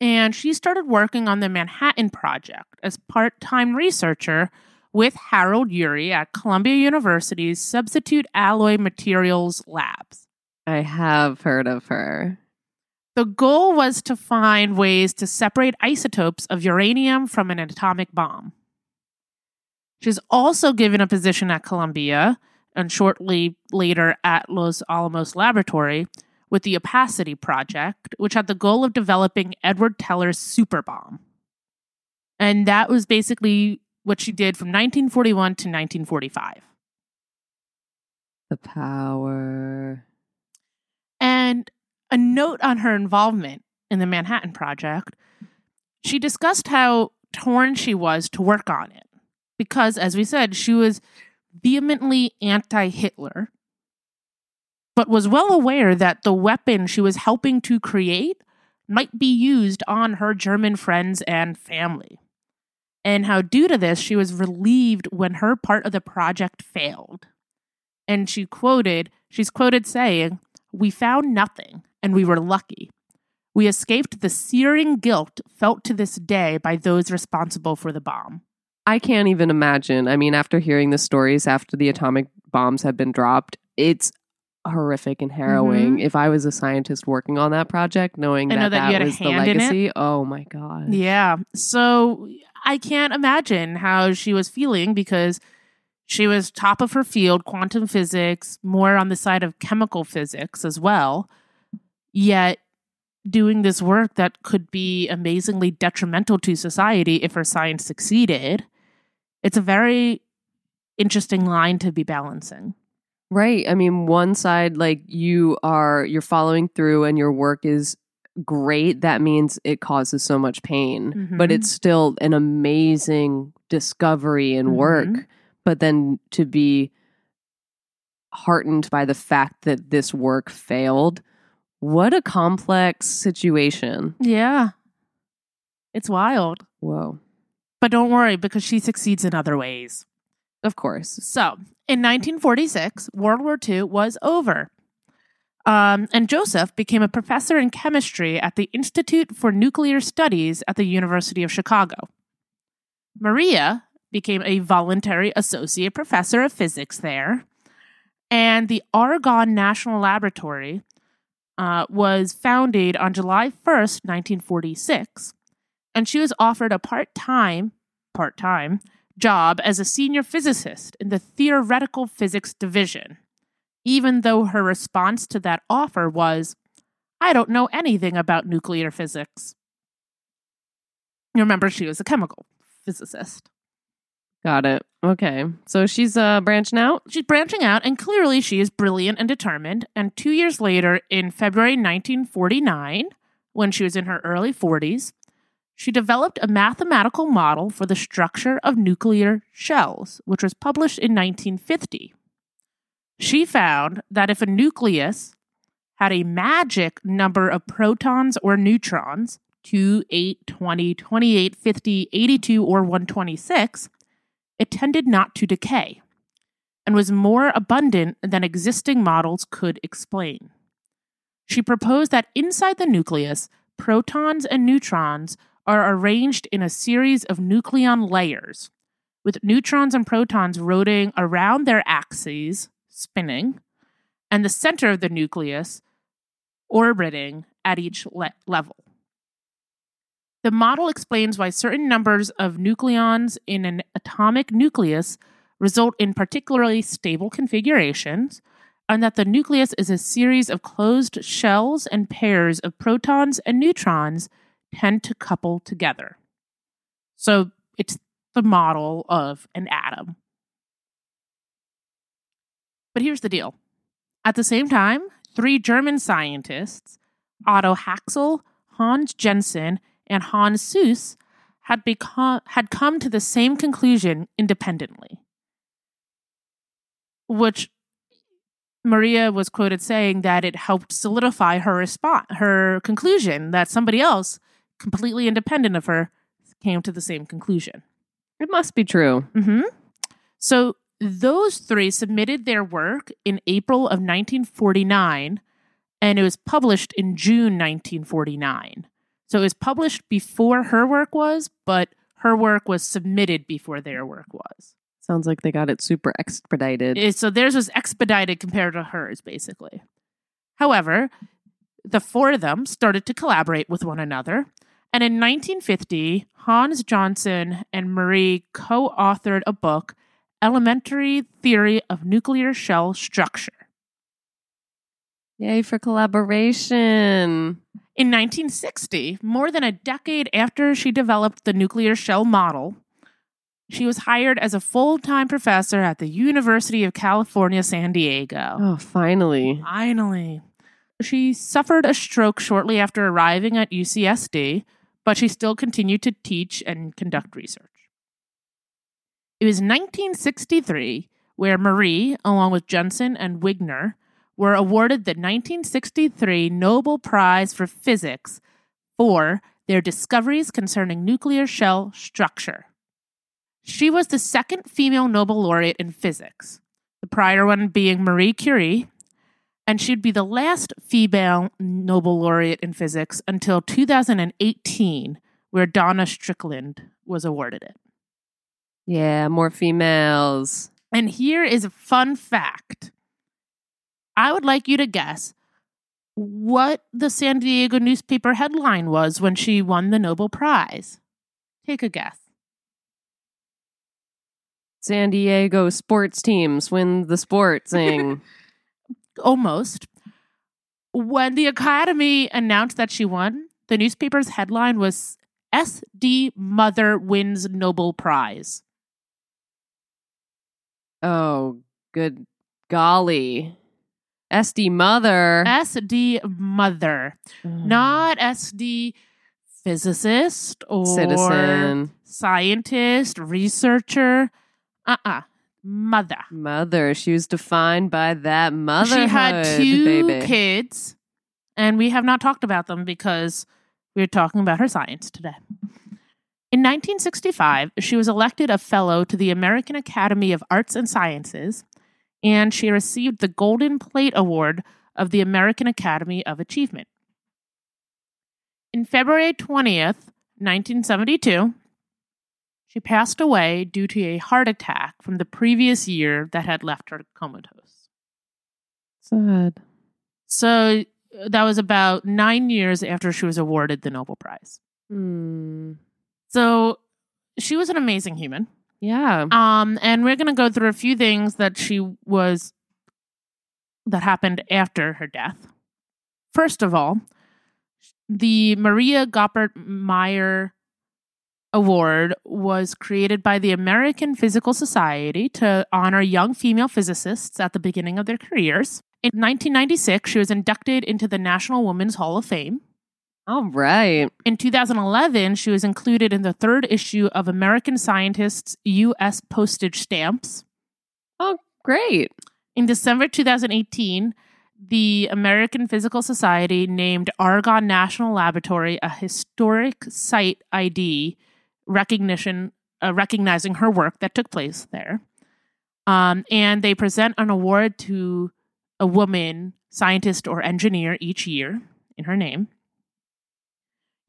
And she started working on the Manhattan Project as part time researcher with Harold Urey at Columbia University's Substitute Alloy Materials Labs. I have heard of her. The goal was to find ways to separate isotopes of uranium from an atomic bomb. She's also given a position at Columbia and shortly later at Los Alamos Laboratory with the Opacity Project, which had the goal of developing Edward Teller's super bomb. And that was basically what she did from 1941 to 1945. The power. And a note on her involvement in the Manhattan Project, she discussed how torn she was to work on it. Because, as we said, she was vehemently anti Hitler, but was well aware that the weapon she was helping to create might be used on her German friends and family. And how, due to this, she was relieved when her part of the project failed. And she quoted, she's quoted saying, We found nothing, and we were lucky. We escaped the searing guilt felt to this day by those responsible for the bomb. I can't even imagine. I mean, after hearing the stories after the atomic bombs had been dropped, it's horrific and harrowing. If I was a scientist working on that project, knowing Mm-hmm. I that that you that had a was the hand in it. legacy, oh my god. Yeah. So I can't imagine how she was feeling because She was top of her field, quantum physics, more on the side of chemical physics as well. Yet doing this work that could be amazingly detrimental to society if her science succeeded. It's a very interesting line to be balancing. Right. I mean, one side, like you are, you're following through and your work is great. That means it causes so much pain, but Mhm. it's still an amazing discovery and work. Mhm. But then to be heartened by the fact that this work failed, what a complex situation. Yeah. It's wild. Whoa. But don't worry because she succeeds in other ways. Of course. So, in 1946, World War II was over. Um, and Joseph became a professor in chemistry at the Institute for Nuclear Studies at the University of Chicago. Maria became a voluntary associate professor of physics there. And the Argonne National Laboratory uh, was founded on July 1st, 1946. And she was offered a part time, part time job as a senior physicist in the theoretical physics division, even though her response to that offer was, I don't know anything about nuclear physics. You remember, she was a chemical physicist. Got it. Okay. So she's uh, branching out. She's branching out, and clearly she is brilliant and determined. And two years later, in February 1949, when she was in her early 40s, she developed a mathematical model for the structure of nuclear shells, which was published in 1950. She found that if a nucleus had a magic number of protons or neutrons 2, 8, 20, 28, 50, 82, or 126 it tended not to decay and was more abundant than existing models could explain. She proposed that inside the nucleus, protons and neutrons are arranged in a series of nucleon layers, with neutrons and protons rotating around their axes, spinning, and the center of the nucleus orbiting at each le- level. The model explains why certain numbers of nucleons in an atomic nucleus result in particularly stable configurations, and that the nucleus is a series of closed shells and pairs of protons and neutrons tend to couple together. So it's the model of an atom. But here's the deal. At the same time, three German scientists, Otto Haxel, Hans Jensen, and Hans Suess, had become had come to the same conclusion independently. Which Maria was quoted saying that it helped solidify her response, her conclusion that somebody else, completely independent of her, came to the same conclusion. It must be true. hmm So those three submitted their work in April of 1949, and it was published in June 1949. So it was published before her work was, but her work was submitted before their work was. Sounds like they got it super expedited. Eh, So theirs was expedited compared to hers, basically. However, the four of them started to collaborate with one another. And in 1950, Hans Jensen and Marie co authored a book, Elementary Theory of Nuclear Shell Structure. Yay for collaboration. In 1960, more than a decade after she developed the nuclear shell model, she was hired as a full time professor at the University of California, San Diego. Oh, finally. Finally. She suffered a stroke shortly after arriving at UCSD, but she still continued to teach and conduct research. It was 1963 where Marie, along with Jensen and Wigner, were awarded the 1963 Nobel Prize for Physics for their discoveries concerning nuclear shell structure. She was the second female Nobel laureate in physics, the prior one being Marie Curie, and she'd be the last female Nobel laureate in physics until 2018, where Donna Strickland was awarded it. Yeah, more females. And here is a fun fact. I would like you to guess what the San Diego newspaper headline was when she won the Nobel Prize. Take a guess. San Diego sports teams win the sports thing. Almost. When the Academy announced that she won, the newspaper's headline was SD Mother Wins Nobel Prize. oh, good golly. SD mother. SD Mother, not SD physicist or citizen. scientist, researcher. Uh uh Mother. Mother. She was defined by that motherhood, she had two baby. kids, and we have not talked about them because we're talking about her science today. In 1965, she was elected a fellow to the American Academy of Arts and Sciences, and she received the Golden Plate Award of the American Academy of Achievement. In February 20th, 1972, she passed away due to a heart attack from the previous year that had left her comatose. Sad. So uh, that was about nine years after she was awarded the Nobel Prize. Hmm. So she was an amazing human. Yeah. Um, and we're gonna go through a few things that she was that happened after her death. First of all, the Maria Goeppert Mayer Award was created by the American Physical Society to honor young female physicists at the beginning of their careers. In 1996, she was inducted into the National Women's Hall of Fame. All right. In 2011, she was included in the third issue of American Scientists U.S. Postage Stamps. Oh, great. In December 2018, the American Physical Society named Argonne National Laboratory a historic site ID recognition, uh, recognizing her work that took place there. Um, and they present an award to a woman scientist or engineer each year in her name.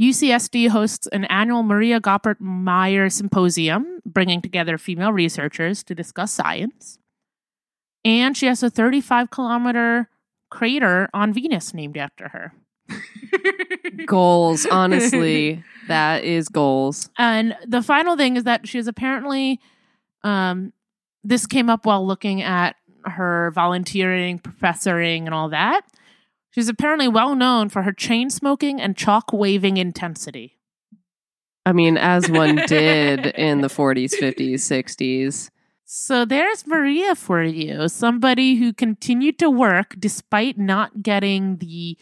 UCSD hosts an annual Maria Goeppert Mayer Symposium, bringing together female researchers to discuss science. And she has a 35 kilometer crater on Venus named after her. Goals, honestly. that is goals. And the final thing is that she is apparently, um, this came up while looking at her volunteering, professoring, and all that. She's apparently well known for her chain smoking and chalk waving intensity. I mean, as one did in the 40s, 50s, 60s. So there's Maria for you, somebody who continued to work despite not getting the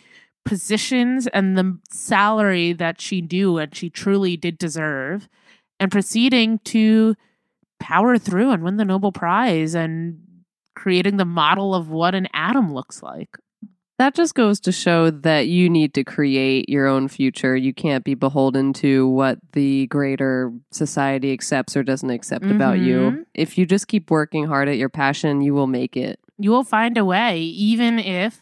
positions and the salary that she knew and she truly did deserve, and proceeding to power through and win the Nobel Prize and creating the model of what an atom looks like. That just goes to show that you need to create your own future. You can't be beholden to what the greater society accepts or doesn't accept about Mhm. you. If you just keep working hard at your passion, you will make it. You will find a way, even if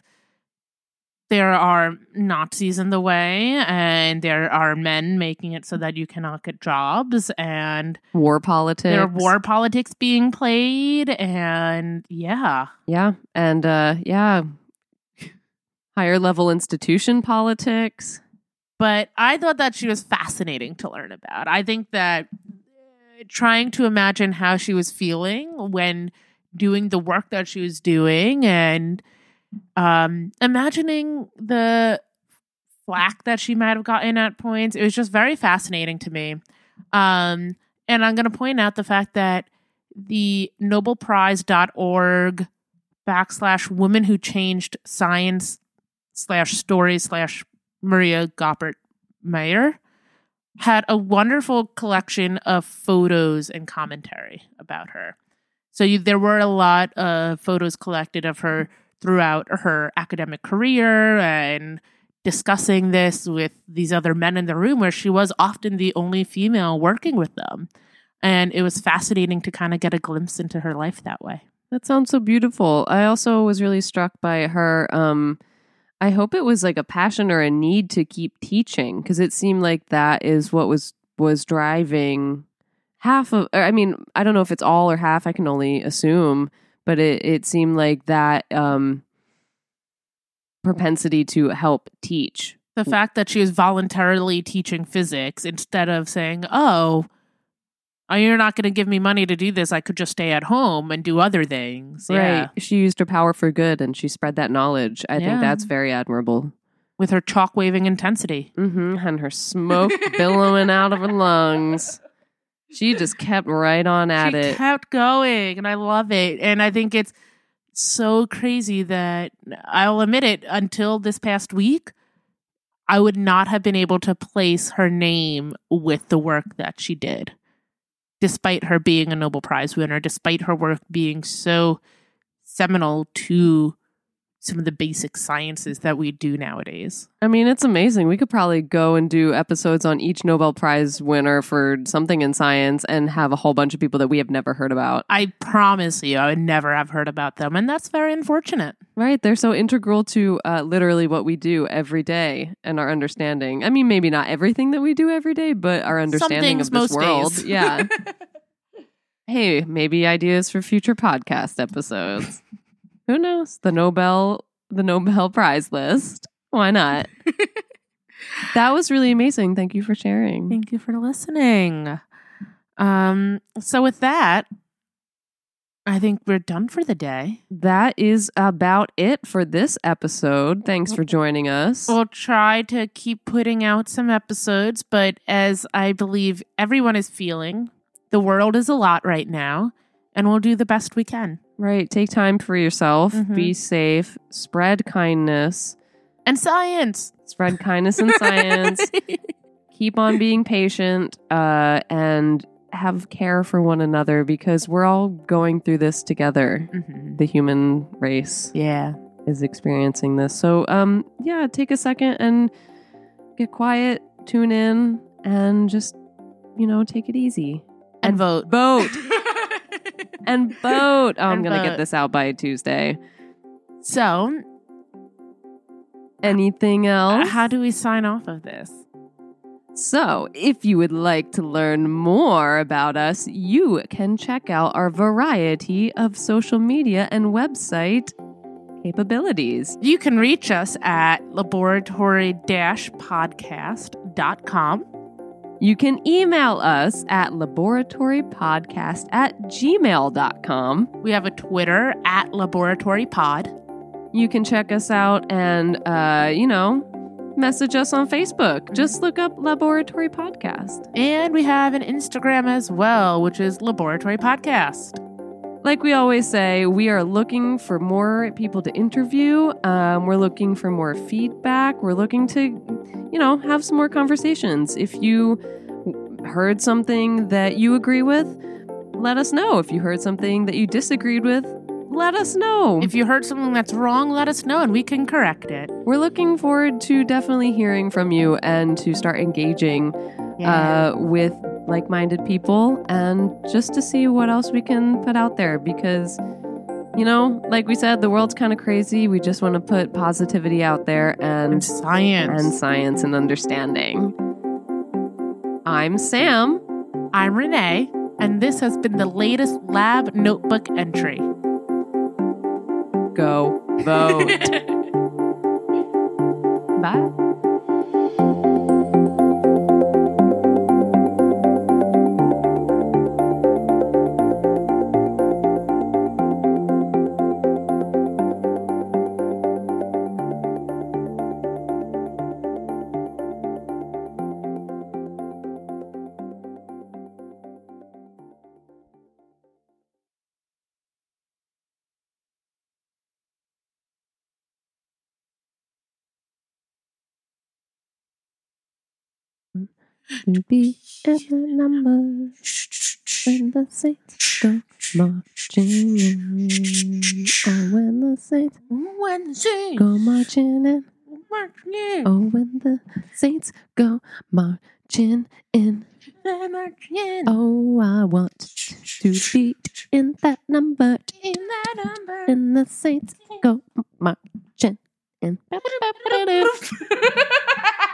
there are Nazis in the way and there are men making it so that you cannot get jobs and War politics. there are war politics being played and yeah. Yeah. And uh yeah. Higher level institution politics. But I thought that she was fascinating to learn about. I think that uh, trying to imagine how she was feeling when doing the work that she was doing and um, imagining the flack that she might have gotten at points, it was just very fascinating to me. Um, and I'm going to point out the fact that the nobelprize.org backslash woman who changed science slash story slash Maria Goeppert Mayer had a wonderful collection of photos and commentary about her. So you, there were a lot of photos collected of her throughout her academic career and discussing this with these other men in the room where she was often the only female working with them. And it was fascinating to kind of get a glimpse into her life that way. That sounds so beautiful. I also was really struck by her um I hope it was like a passion or a need to keep teaching because it seemed like that is what was was driving half of I mean, I don't know if it's all or half, I can only assume, but it it seemed like that um propensity to help teach. The fact that she was voluntarily teaching physics instead of saying, oh, oh, you're not going to give me money to do this. I could just stay at home and do other things. Yeah. Right. She used her power for good and she spread that knowledge. I Yeah. think that's very admirable. With her chalk waving intensity. hmm And her smoke billowing out of her lungs. She just kept right on at she it. kept going, and I love it. And I think it's so crazy that I'll admit it. Until this past week, I would not have been able to place her name with the work that she did, despite her being a Nobel Prize winner, despite her work being so seminal to some of the basic sciences that we do nowadays. I mean, it's amazing. We could probably go and do episodes on each Nobel Prize winner for something in science and have a whole bunch of people that we have never heard about. I promise you, I would never have heard about them, and that's very unfortunate. Right. They're so integral to uh, literally what we do every day and our understanding. I mean, maybe not everything that we do every day, but our understanding of this most world. days. Yeah. hey, maybe ideas for future podcast episodes. Who knows? The Nobel the Nobel Prize list. Why not? that was really amazing. Thank you for sharing. Thank you for listening. Um, so with that, I think we're done for the day. That is about it for this episode. Thanks for joining us. We'll try to keep putting out some episodes, but as I believe everyone is feeling, the world is a lot right now, and we'll do the best we can. Right. Take time for yourself. Mhm. Be safe. Spread kindness. And science. Spread kindness and science. Keep on being patient uh, and have care for one another because we're all going through this together. Mhm. The human race Yeah. is experiencing this. So, um, yeah, take a second and get quiet, tune in, and just, you know, take it easy. And vote. Vote. and boat. Oh, I'm And going to get this out by Tuesday. so, Anything else? how do we sign off of this? So, if you would like to learn more about us, you can check out our variety of social media and website capabilities. You can reach us at laboratory podcast.com. You can email us at laboratorypodcast at gmail.com. We have a Twitter at laboratorypod. You can check us out and, uh, you know, message us on Facebook. Just look up Laboratory Podcast. And we have an Instagram as well, which is Laboratory Podcast. Like we always say, we are looking for more people to interview. Um, we're looking for more feedback. We're looking to, you know, have some more conversations. If you heard something that you agree with, let us know. If you heard something that you disagreed with, let us know. If you heard something that's wrong, let us know and we can correct it. We're looking forward to definitely hearing from you and to start engaging uh, with like minded people and just to see what else we can put out there because, you know, like we said, the world's kind of crazy. We just want to put positivity out there and and, science. and science and understanding. I'm Sam. I'm Renee, and this has been the latest lab notebook entry. Go vote. Bye. To be in oh, the number when the saints go marching in. Oh, when the saints When she go marching in. marching, in. Oh, when the saints go marching in. marching Oh, I want to be in that number. in that number. When the saints go marching in.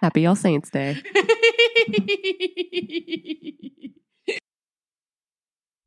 Happy All Saints Day.